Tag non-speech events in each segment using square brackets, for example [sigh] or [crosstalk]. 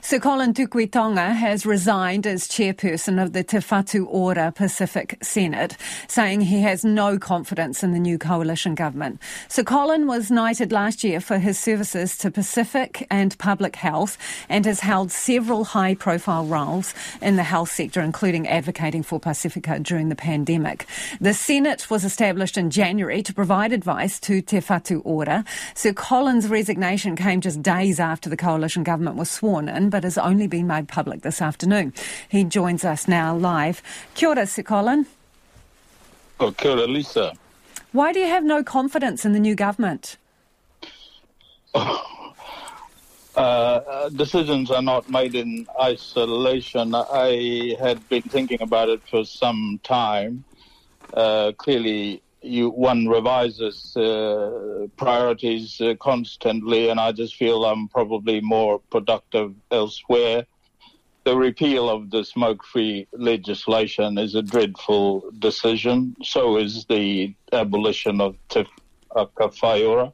Sir Collin Tukuitonga has resigned as chairperson of the Te Whatu Ora Pacific Senate, saying he has no confidence in the new coalition government. Sir Collin was knighted last year for his services to Pacific and public health and has held several high profile roles in the health sector, including advocating for Pasifika during the pandemic. The Senate was established in January to provide advice to Te Whatu Ora. Sir Collin's resignation came just days after the coalition government was sworn in, but has only been made public this afternoon. He joins us now live. Kia ora, Sir Collin. Oh, kia ora, Lisa. Why do you have no confidence in the new government? Oh, [laughs] uh, decisions are not made in isolation. I had been thinking about it for some time. Uh, clearly, you one revises uh, priorities uh, constantly, and I just feel I'm probably more productive elsewhere. The repeal of the smoke-free legislation is a dreadful decision. So is the abolition of Te Whaiora.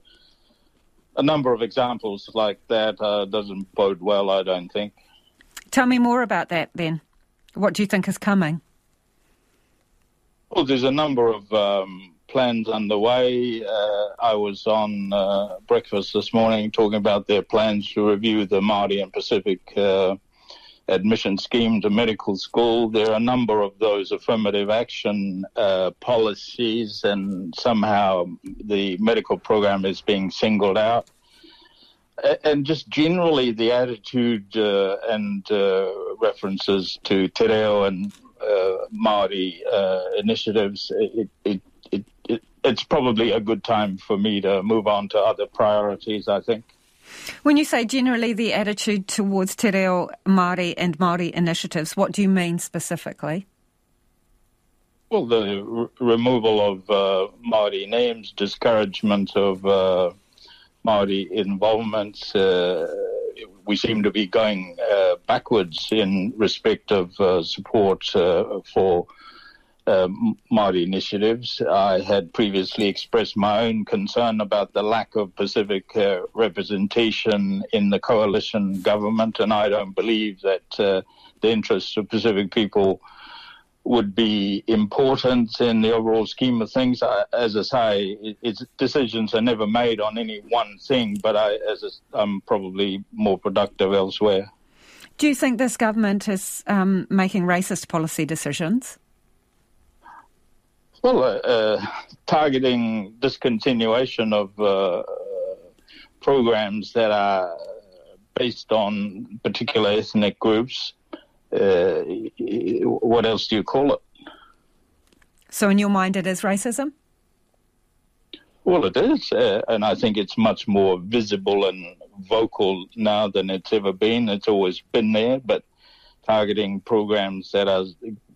A number of examples like that uh, doesn't bode well, I don't think. Tell me more about that then. What do you think is coming? Well, there's a number of um, plans underway. Uh, I was on uh, breakfast this morning talking about their plans to review the Māori and Pacific uh, admission scheme to medical school. There are a number of those affirmative action uh, policies, and somehow the medical program is being singled out. And just generally, the attitude uh, and uh, references to te reo and Māori initiatives, it, it probably a good time for me to move on to other priorities, I think. When you say generally the attitude towards te reo Māori and Māori initiatives, what do you mean specifically? Well, the r- removal of uh, Māori names, discouragement of uh, Māori involvement. Uh, we seem to be going uh, backwards in respect of uh, support uh, for uh, Māori initiatives. I had previously expressed my own concern about the lack of Pacific uh, representation in the coalition government, and I don't believe that uh, the interests of Pacific people would be important in the overall scheme of things. I, as I say, it, decisions are never made on any one thing, but I, as a, I'm probably more productive elsewhere. Do you think this government is um, making racist policy decisions? Well, uh, uh, targeting discontinuation of uh, programs that are based on particular ethnic groups. Uh, what else do you call it? So, in your mind, it is racism? Well, it is, uh, and I think it's much more visible and vocal now than it's ever been. It's always been there, but targeting programs that are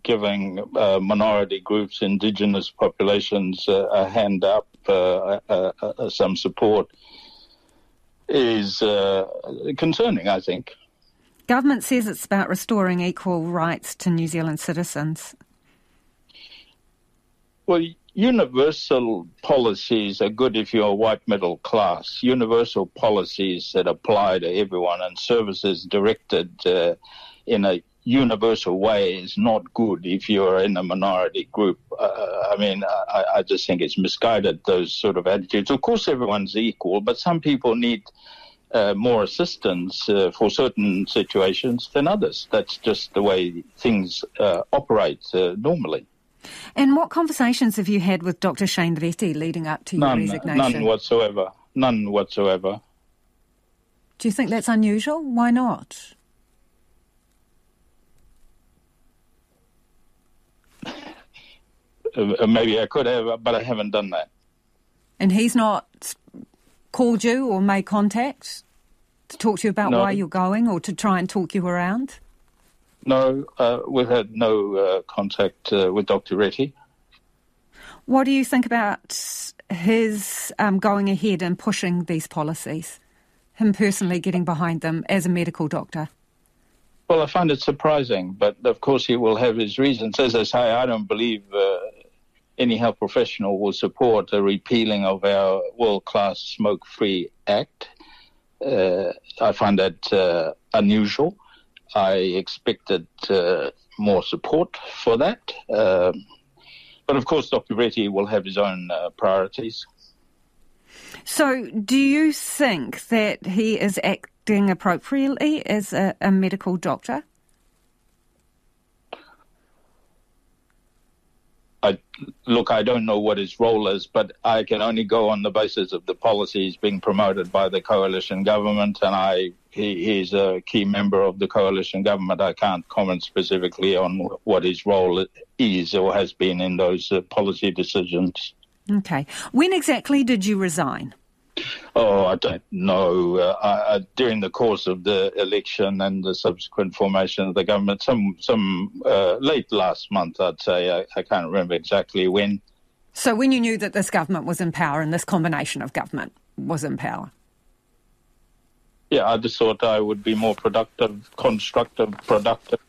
giving uh, minority groups, indigenous populations uh, a hand up, uh, uh, uh some support, is uh, concerning, I think. Government says it's about restoring equal rights to New Zealand citizens. Well, universal policies are good if you're a white middle class. Universal policies that apply to everyone and services directed in a universal way is not good if you're in a minority group. Uh, I mean, I, I, just think it's misguided, those sort of attitudes. Of course, everyone's equal, but some people need uh, more assistance uh, for certain situations than others. That's just the way things uh, operate uh, normally. And what conversations have you had with Dr. Shane Reti leading up to none, your resignation? None whatsoever. None whatsoever. Do you think that's unusual? Why not? Maybe I could have, but I haven't done that. And he's not called you or made contact to talk to you about no. why you're going or to try and talk you around? No, uh, we've had no uh, contact uh, with Dr. Reti. What do you think about his um, going ahead and pushing these policies? Him personally getting behind them as a medical doctor? Well, I find it surprising, but of course he will have his reasons. As I say, I don't believe uh, any health professional will support the repealing of our world class smoke free act. Uh, I find that uh, unusual. I expected uh, more support for that. Um, but of course, Dr. Reti will have his own uh, priorities. So, do you think that he is acting appropriately as a, a medical doctor? I, look, I don't know what his role is, but I can only go on the basis of the policies being promoted by the coalition government, and I he, he's a key member of the coalition government. I can't comment specifically on what his role is or has been in those uh, policy decisions. Okay. When exactly did you resign? Oh, I don't know. Uh, I, during the course of the election and the subsequent formation of the government, some some uh, late last month, I'd say. I, I, can't remember exactly when. So, when you knew that this government was in power and this combination of government was in power? Yeah, I just thought I would be more productive, constructive, productive,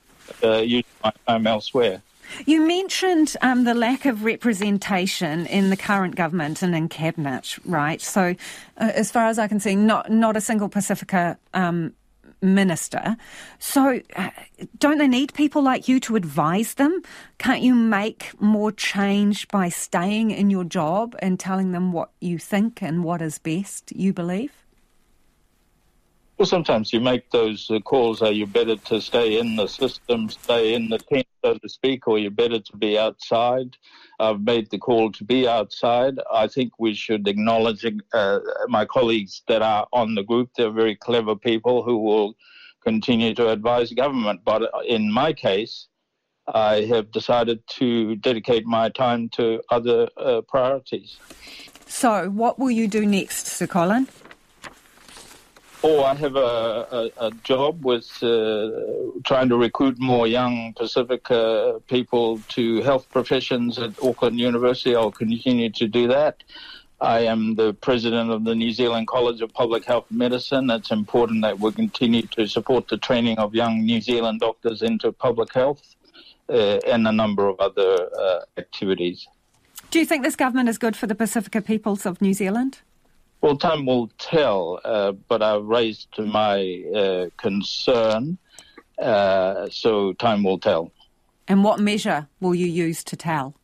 uh, use my time elsewhere. You mentioned um, the lack of representation in the current government and in cabinet, right? So, uh, as far as I can see, not not a single Pasifika um, minister. So, uh, don't they need people like you to advise them? Can't you make more change by staying in your job and telling them what you think and what is best? You believe? Well, sometimes you make those uh, calls. Are you better to stay in the system, stay in the tent, so to speak, or you're better to be outside? I've made the call to be outside. I think we should acknowledge uh, my colleagues that are on the group. They're very clever people who will continue to advise government. But in my case, I have decided to dedicate my time to other uh, priorities. So, what will you do next, Sir Collin? Oh, I have a, a, a job with uh, trying to recruit more young Pacific uh, people to health professions at Auckland University. I'll continue to do that. I am the president of the New Zealand College of Public Health Medicine. It's important that we continue to support the training of young New Zealand doctors into public health uh, and a number of other uh, activities. Do you think this government is good for the Pasifika peoples of New Zealand? Well, time will tell, uh, but I've raised my uh, concern, uh, so time will tell. And what measure will you use to tell?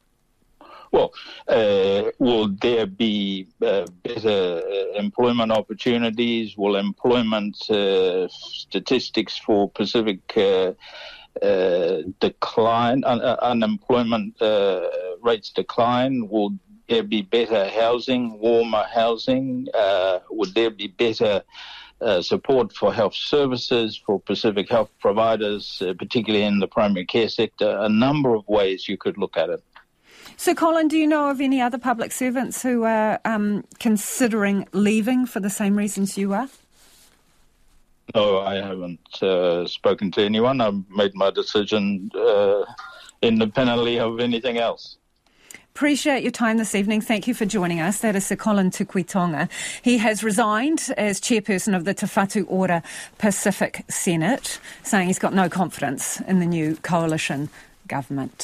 Well, uh, will there be uh, better uh, employment opportunities? Will employment statistics for Pacific decline, un- unemployment rates decline? Will there be better housing, warmer housing? Uh, would there be better uh, support for health services, for Pacific health providers, uh, particularly in the primary care sector? A number of ways you could look at it. So, Collin, do you know of any other public servants who are um, considering leaving for the same reasons you are? No, I haven't uh, spoken to anyone. I've made my decision uh, independently of anything else. Appreciate your time this evening. Thank you for joining us. That is Sir Collin Tukuitonga. He has resigned as chairperson of the Whatu Ora Pacific Senate, saying he's got no confidence in the new coalition government.